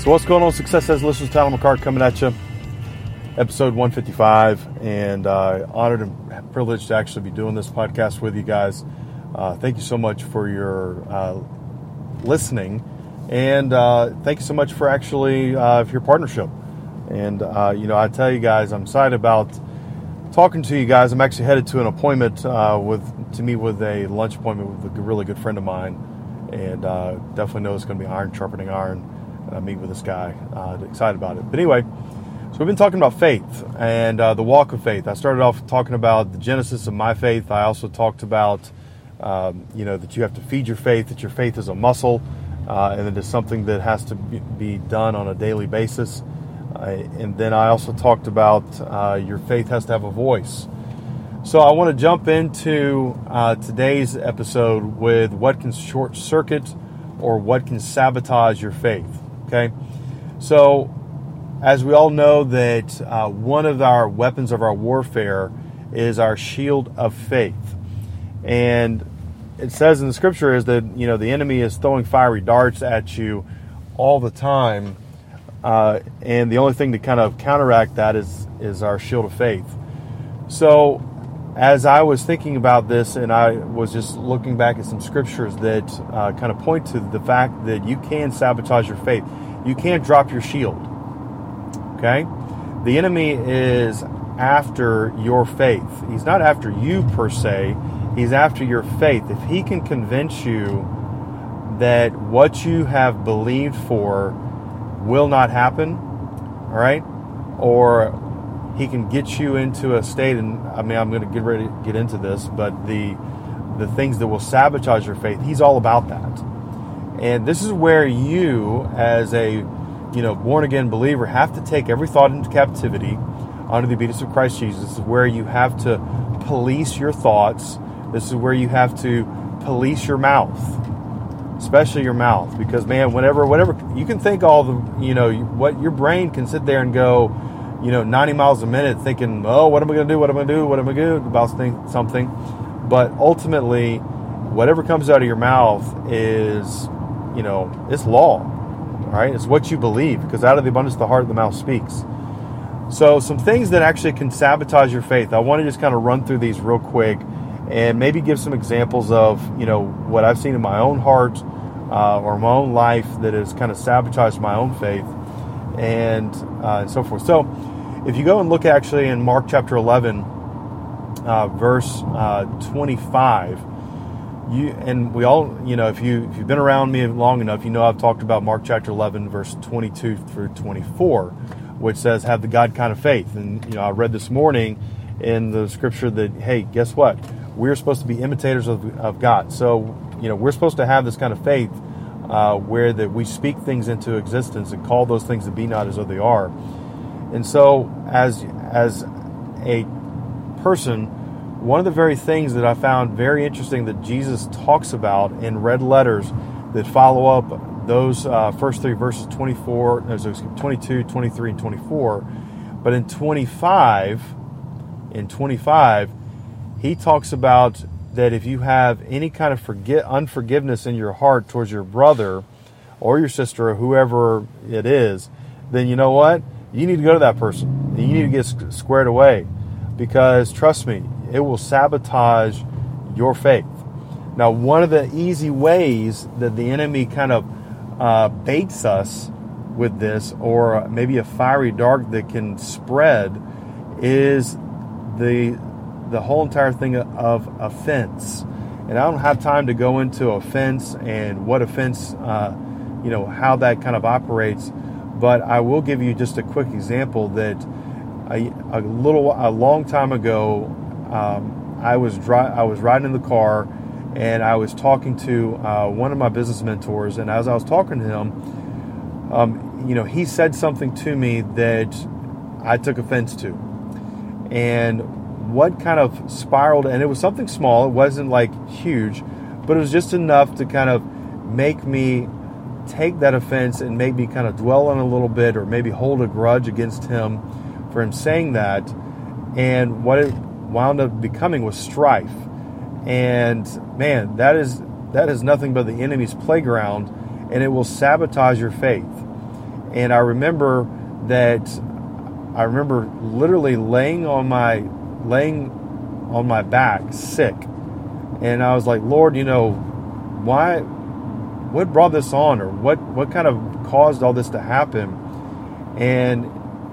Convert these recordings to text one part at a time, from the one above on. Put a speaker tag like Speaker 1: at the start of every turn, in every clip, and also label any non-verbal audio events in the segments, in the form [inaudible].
Speaker 1: So what's going on, Success Edge listeners? Tyler McCart coming at you, episode 155, and uh, honored and privileged to actually be doing this podcast with you guys. Uh, thank you so much for your uh, listening, and uh, thank you so much for actually uh, for your partnership. And uh, you know, I tell you guys, I'm excited about talking to you guys. I'm actually headed to an appointment with to meet with a lunch appointment with a really good friend of mine, and definitely know it's going to be iron sharpening iron uh, meet with this guy. Uh, excited about it. But anyway, so we've been talking about faith and uh, the walk of faith. I started off talking about the genesis of my faith. I also talked about, um, you know, that you have to feed your faith, that your faith is a muscle, uh, and it's something that has to be done on a daily basis. Uh, and then I also talked about uh, your faith has to have a voice. So I want to jump into today's episode with what can short circuit or what can sabotage your faith. Okay, so as we all know that uh, one of our weapons of our warfare is our shield of faith, and it says in the scripture is that you know the enemy is throwing fiery darts at you all the time, uh, and the only thing to kind of counteract that is is our shield of faith. So as I was thinking about this, and I was just looking back at some scriptures that uh, kind of point to the fact that you can sabotage your faith. You can't drop your shield. Okay? The enemy is after your faith. He's not after you per se, he's after your faith. If he can convince you that what you have believed for will not happen, all right? Or he can get you into a state and I mean I'm going to get ready to get into this, but the the things that will sabotage your faith, he's all about that. And this is where you as a you know born again believer have to take every thought into captivity under the obedience of Christ Jesus. This is where you have to police your thoughts. This is where you have to police your mouth especially your mouth because man whenever whatever you can think all the you know what your brain can sit there and go you know, 90 miles a minute thinking, oh, what am I going to do? What am I going to do? What am I going to do about something? But ultimately, whatever comes out of your mouth is, you know, it's law, right? It's what you believe because out of the abundance of the heart, the mouth speaks. So, some things that actually can sabotage your faith. I want to just kind of run through these real quick and maybe give some examples of, you know, what I've seen in my own heart uh, or my own life that has kind of sabotaged my own faith and, uh, and so forth. So, if you go and look actually in Mark chapter 11, uh, verse uh, 25, you and we all, you know, if you if you've been around me long enough, you know I've talked about Mark chapter 11, verse 22 through 24, which says, "Have the God kind of faith." And you know, I read this morning in the scripture that, hey, guess what? We're supposed to be imitators of, of God. So, you know, we're supposed to have this kind of faith uh, where that we speak things into existence and call those things to be not as though they are. And so, as as a person, one of the very things that I found very interesting that Jesus talks about in red letters that follow up those uh, first three verses 24, no, so 22, 23, and 24. But in 25, in 25, he talks about that if you have any kind of forget unforgiveness in your heart towards your brother or your sister or whoever it is, then you know what? You need to go to that person. You need to get squared away because trust me, it will sabotage your faith. Now, one of the easy ways that the enemy kind of uh, baits us with this, or maybe a fiery dart that can spread, is the the whole entire thing of offense. And I don't have time to go into offense and what offense, uh, you know, how that kind of operates. But I will give you just a quick example that a, a little, a long time ago, um, I was I was riding in the car, and I was talking to uh, one of my business mentors. And as I was talking to him, um, you know, he said something to me that I took offense to. And what kind of spiraled, and it was something small, it wasn't like huge, but it was just enough to kind of make me take that offense and maybe kind of dwell on a little bit or maybe hold a grudge against him for him saying that. And what it wound up becoming was strife. And man, that is that is nothing but the enemy's playground and it will sabotage your faith. And I remember that I remember literally laying on my laying on my back sick. And I was like, "Lord, you know, why what brought this on or what what kind of caused all this to happen?" And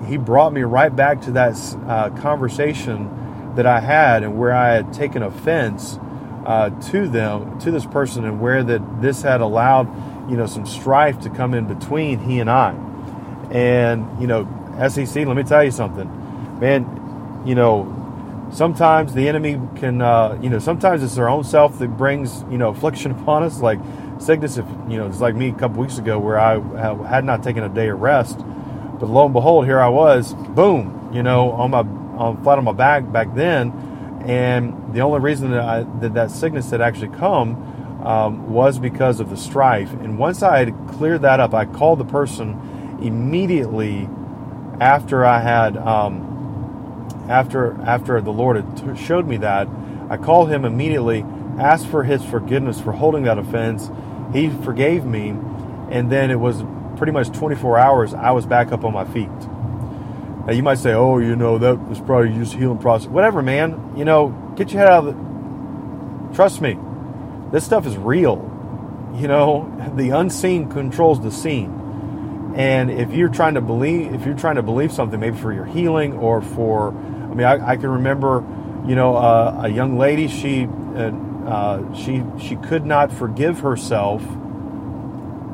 Speaker 1: he brought me right back to that uh, conversation that I had and where I had taken offense uh, to them, to this person, and where that this had allowed, you know, some strife to come in between he and I. And you know, SEC, let me tell you something, man. You know, sometimes the enemy can, uh, you know, sometimes it's their own self that brings, you know, affliction [laughs] upon us, like sickness. If you know, it's like me a couple weeks ago where I had not taken a day of rest but lo and behold, here I was, boom, you know, on my on flat on my back back then, and the only reason that I, that, that sickness had actually come um, was because of the strife. And once I had cleared that up, I called the person immediately after I had um, after after the Lord had showed me that. I called him immediately, asked for his forgiveness for holding that offense. He forgave me, and then it was pretty much 24 hours, I was back up on my feet. Now you might say, "Oh, you know that was probably just healing process." Whatever, man. You know, get your head out of the. Trust me, this stuff is real. You know, [laughs] the unseen controls the seen. And if you're trying to believe, if you're trying to believe something, maybe for your healing or for, I mean, I, I can remember, you know, uh, a young lady. She, uh, uh, she, she could not forgive herself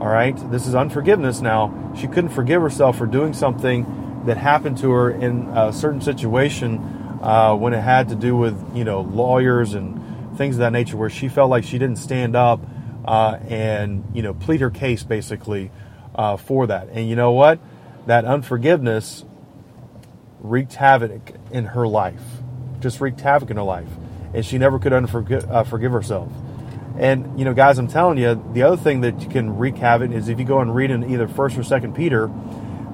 Speaker 1: all right, this is unforgiveness now. She couldn't forgive herself for doing something that happened to her in a certain situation uh, when it had to do with you know lawyers and things of that nature, where she felt like she didn't stand up uh, and you know plead her case basically uh, for that. And you know what? That unforgiveness wreaked havoc in her life, just wreaked havoc in her life, and she never could unforgive, uh, forgive herself. And you know, guys, I'm telling you, the other thing that you can wreak havoc is if you go and read in either First or Second Peter,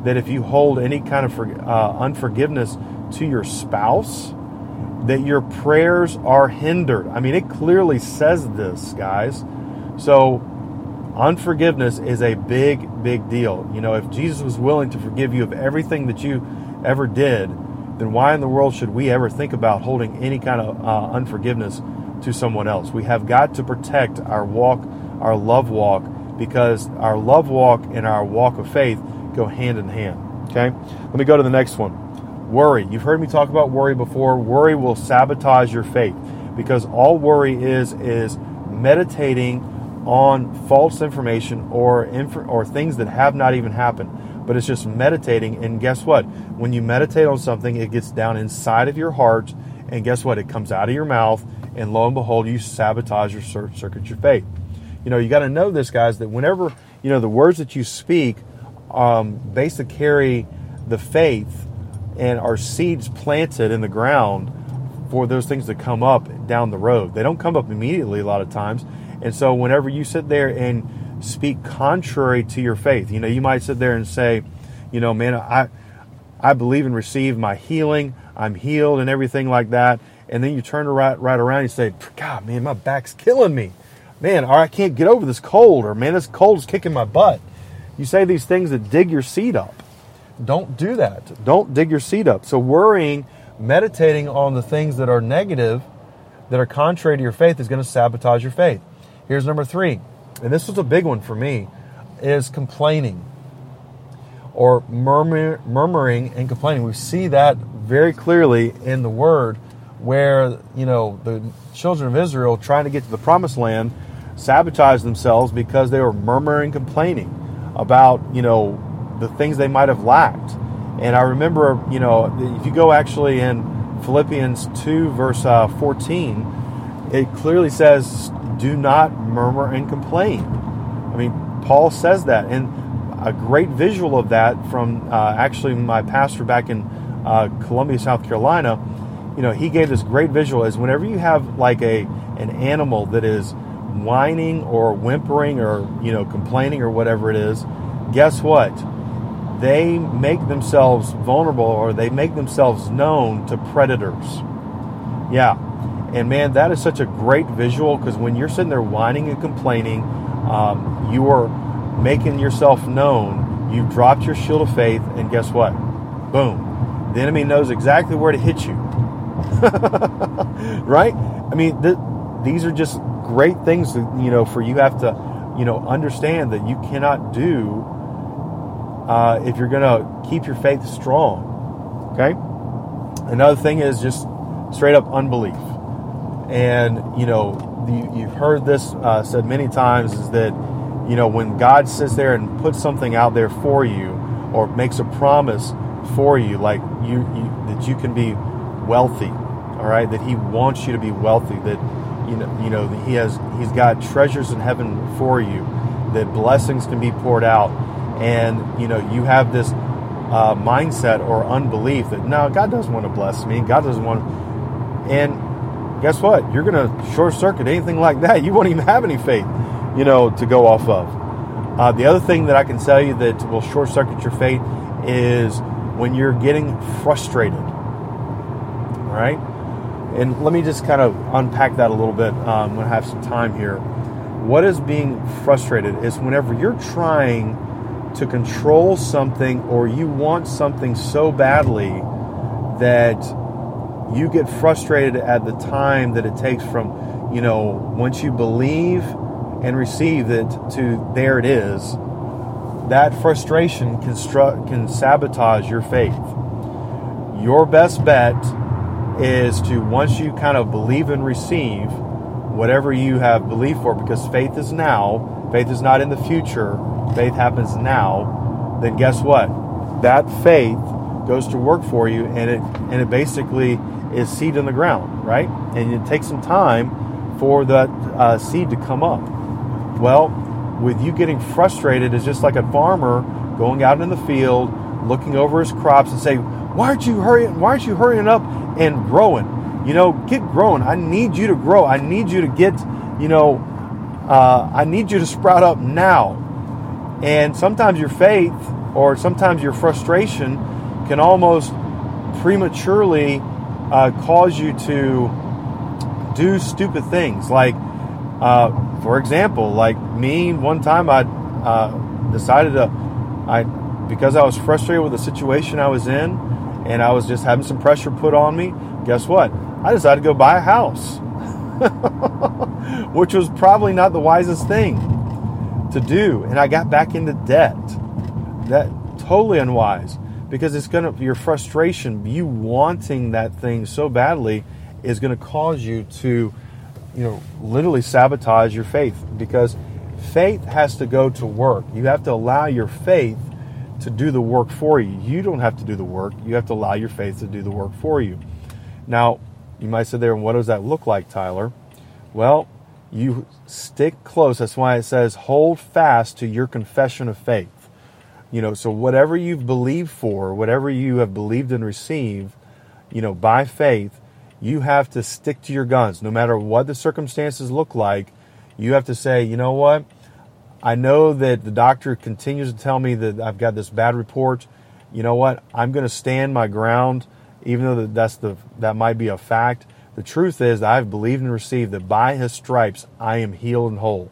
Speaker 1: that if you hold any kind of uh, unforgiveness to your spouse, that your prayers are hindered. I mean, it clearly says this, guys. So, unforgiveness is a big, big deal. You know, if Jesus was willing to forgive you of everything that you ever did, then why in the world should we ever think about holding any kind of uh, unforgiveness to someone else. We have got to protect our walk, our love walk, because our love walk and our walk of faith go hand in hand. Okay? Let me go to the next one. Worry. You've heard me talk about worry before. Worry will sabotage your faith because all worry is is meditating on false information or inf- or things that have not even happened. But it's just meditating and guess what? When you meditate on something, it gets down inside of your heart and guess what? It comes out of your mouth and lo and behold, you sabotage your circuit your faith. You know, you got to know this, guys, that whenever you know the words that you speak, um, basically carry the faith and are seeds planted in the ground for those things to come up down the road. They don't come up immediately a lot of times, and so whenever you sit there and speak contrary to your faith, you know, you might sit there and say, you know, man, I I believe and receive my healing. I'm healed and everything like that and then you turn right, right around and say, God, man, my back's killing me. Man, or I can't get over this cold, or man, this cold is kicking my butt. You say these things that dig your seat up. Don't do that. Don't dig your seat up. So, worrying, meditating on the things that are negative, that are contrary to your faith, is going to sabotage your faith. Here's number three, and this was a big one for me, is complaining or murmur, murmuring and complaining. We see that very clearly in the Word where you know the children of Israel trying to get to the promised land sabotaged themselves because they were murmuring complaining about you know the things they might have lacked and i remember you know if you go actually in philippians 2 verse uh, 14 it clearly says do not murmur and complain i mean paul says that and a great visual of that from uh, actually my pastor back in uh, Columbia, South Carolina. You know, he gave this great visual is whenever you have like a an animal that is whining or whimpering or you know complaining or whatever it is, guess what? They make themselves vulnerable or they make themselves known to predators. Yeah, and man, that is such a great visual because when you're sitting there whining and complaining, um, you are making yourself known. You've dropped your shield of faith, and guess what? Boom. The enemy knows exactly where to hit you. [laughs] right? I mean, th- these are just great things that, you know, for you have to, you know, understand that you cannot do uh, if you're going to keep your faith strong. Okay? Another thing is just straight up unbelief. And, you know, you, have heard this uh, said many times is that you know when God sits there and puts something out there for you or makes a promise for you, like you, you that you can be wealthy, all right, that He wants you to be wealthy, that you know you know He has He's got treasures in heaven for you, that blessings can be poured out, and you know you have this uh, mindset or unbelief that no, God doesn't want to bless me, God doesn't want, and guess what? You're going to short circuit anything like that. You won't even have any faith, you know, to go off of. Uh, the other thing that I can tell you that will short circuit your faith is when you're getting frustrated. All right? And let me just kind of unpack that a little bit um, gonna have some time here. What is being frustrated is whenever you're trying to control something or you want something so badly that you get frustrated at the time that it takes from, you know, once you believe and receive it to there it is, that frustration can, stru- can sabotage your faith. Your best bet is to, once you kind of believe and receive whatever you have believed for, because faith is now, faith is not in the future, faith happens now, then guess what? That faith goes to work for you and it and it basically is seed in the ground, right? And it takes some time for that uh, seed to come up. Well, with you getting frustrated is just like a farmer going out in the field, looking over his crops and say, "Why aren't you hurrying? Why aren't you hurrying up and growing? You know, get growing. I need you to grow. I need you to get, you know, uh, I need you to sprout up now." And sometimes your faith or sometimes your frustration can almost prematurely uh, cause you to do stupid things. Like, uh, for example, like me, one time I uh, decided to, I because I was frustrated with the situation I was in, and I was just having some pressure put on me. Guess what? I decided to go buy a house, [laughs] which was probably not the wisest thing to do, and I got back into debt. That totally unwise because it's going to your frustration you wanting that thing so badly is going to cause you to you know literally sabotage your faith. Because faith has to go to work. You have to allow your faith to do the work for you. You don't have to do the work. You have to allow your faith to do the work for you. Now you might sit there and what does that look like tyler? Well you stick close. That's why it says hold fast to your confession of faith you know, so whatever you've believed for, whatever you have believed and received, you know, by faith, you have to stick to your guns. No matter what the circumstances look like, you have to say, you know what? I know that the doctor continues to tell me that I've got this bad report. You know what? I'm going to stand my ground, even though that's the that might be a fact. The truth is, I've believed and received that by His stripes I am healed and whole.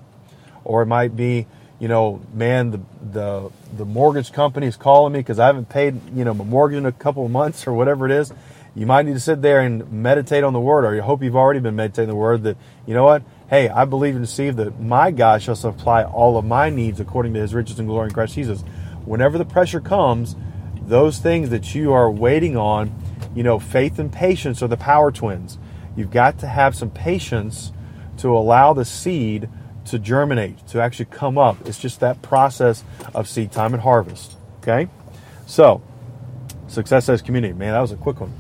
Speaker 1: Or it might be, you know, man, the the the mortgage company is calling me because I haven't paid, you know, my mortgage in a couple of months or whatever it is. You might need to sit there and meditate on the word, or you hope you've already been meditating the word that, you know what? Hey, I believe and receive that my God shall supply all of my needs according to his riches and glory in Christ Jesus. Whenever the pressure comes, those things that you are waiting on, you know, faith and patience are the power twins. You've got to have some patience to allow the seed to germinate, to actually come up. It's just that process of seed time and harvest. Okay? So, Success Edge Community. Man, that was a quick one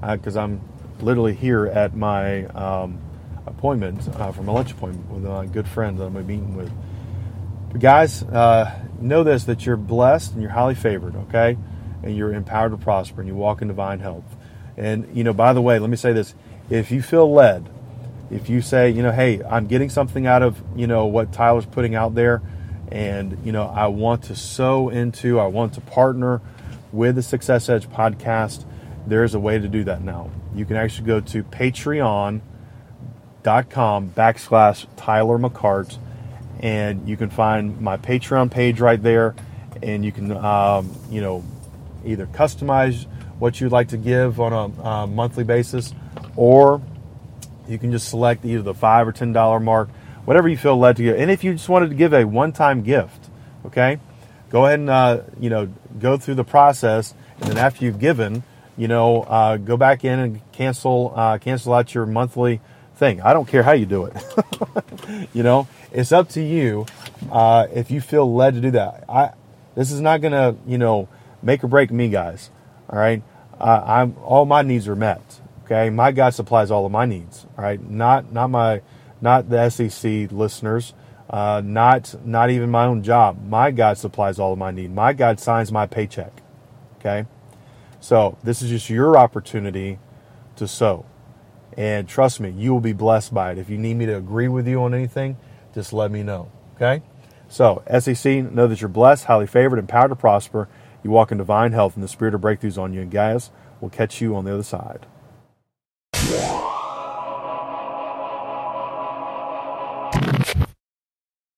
Speaker 1: because uh, I'm literally here at my um, appointment uh, for my lunch appointment with a good friend that I'm meeting with. But guys, uh, know this that you're blessed and you're highly favored, okay? And you're empowered to prosper and you walk in divine health. And, you know, by the way, let me say this if you feel led, if you say, you know, hey, I'm getting something out of, you know, what Tyler's putting out there, and, you know, I want to sow into, I want to partner with the Success Edge podcast, there's a way to do that now. You can actually go to patreon.com backslash Tyler McCart, and you can find my Patreon page right there, and you can, um, you know, either customize what you'd like to give on a, a monthly basis, or you can just select either the five or ten dollar mark, whatever you feel led to give. And if you just wanted to give a one-time gift, okay, go ahead and uh, you know go through the process, and then after you've given, you know, uh, go back in and cancel uh, cancel out your monthly thing. I don't care how you do it. [laughs] you know, it's up to you uh, if you feel led to do that. I this is not gonna you know make or break me, guys. All right, I'm all my needs are met. Okay, my God supplies all of my needs. Right, not not my not the SEC listeners, uh, not not even my own job. My God supplies all of my need. My God signs my paycheck. Okay, so this is just your opportunity to sow, and trust me, you will be blessed by it. If you need me to agree with you on anything, just let me know. Okay, so SEC, know that you're blessed, highly favored, empowered to prosper. You walk in divine health, and the spirit of breakthroughs on you. And guys, we'll catch you on the other side.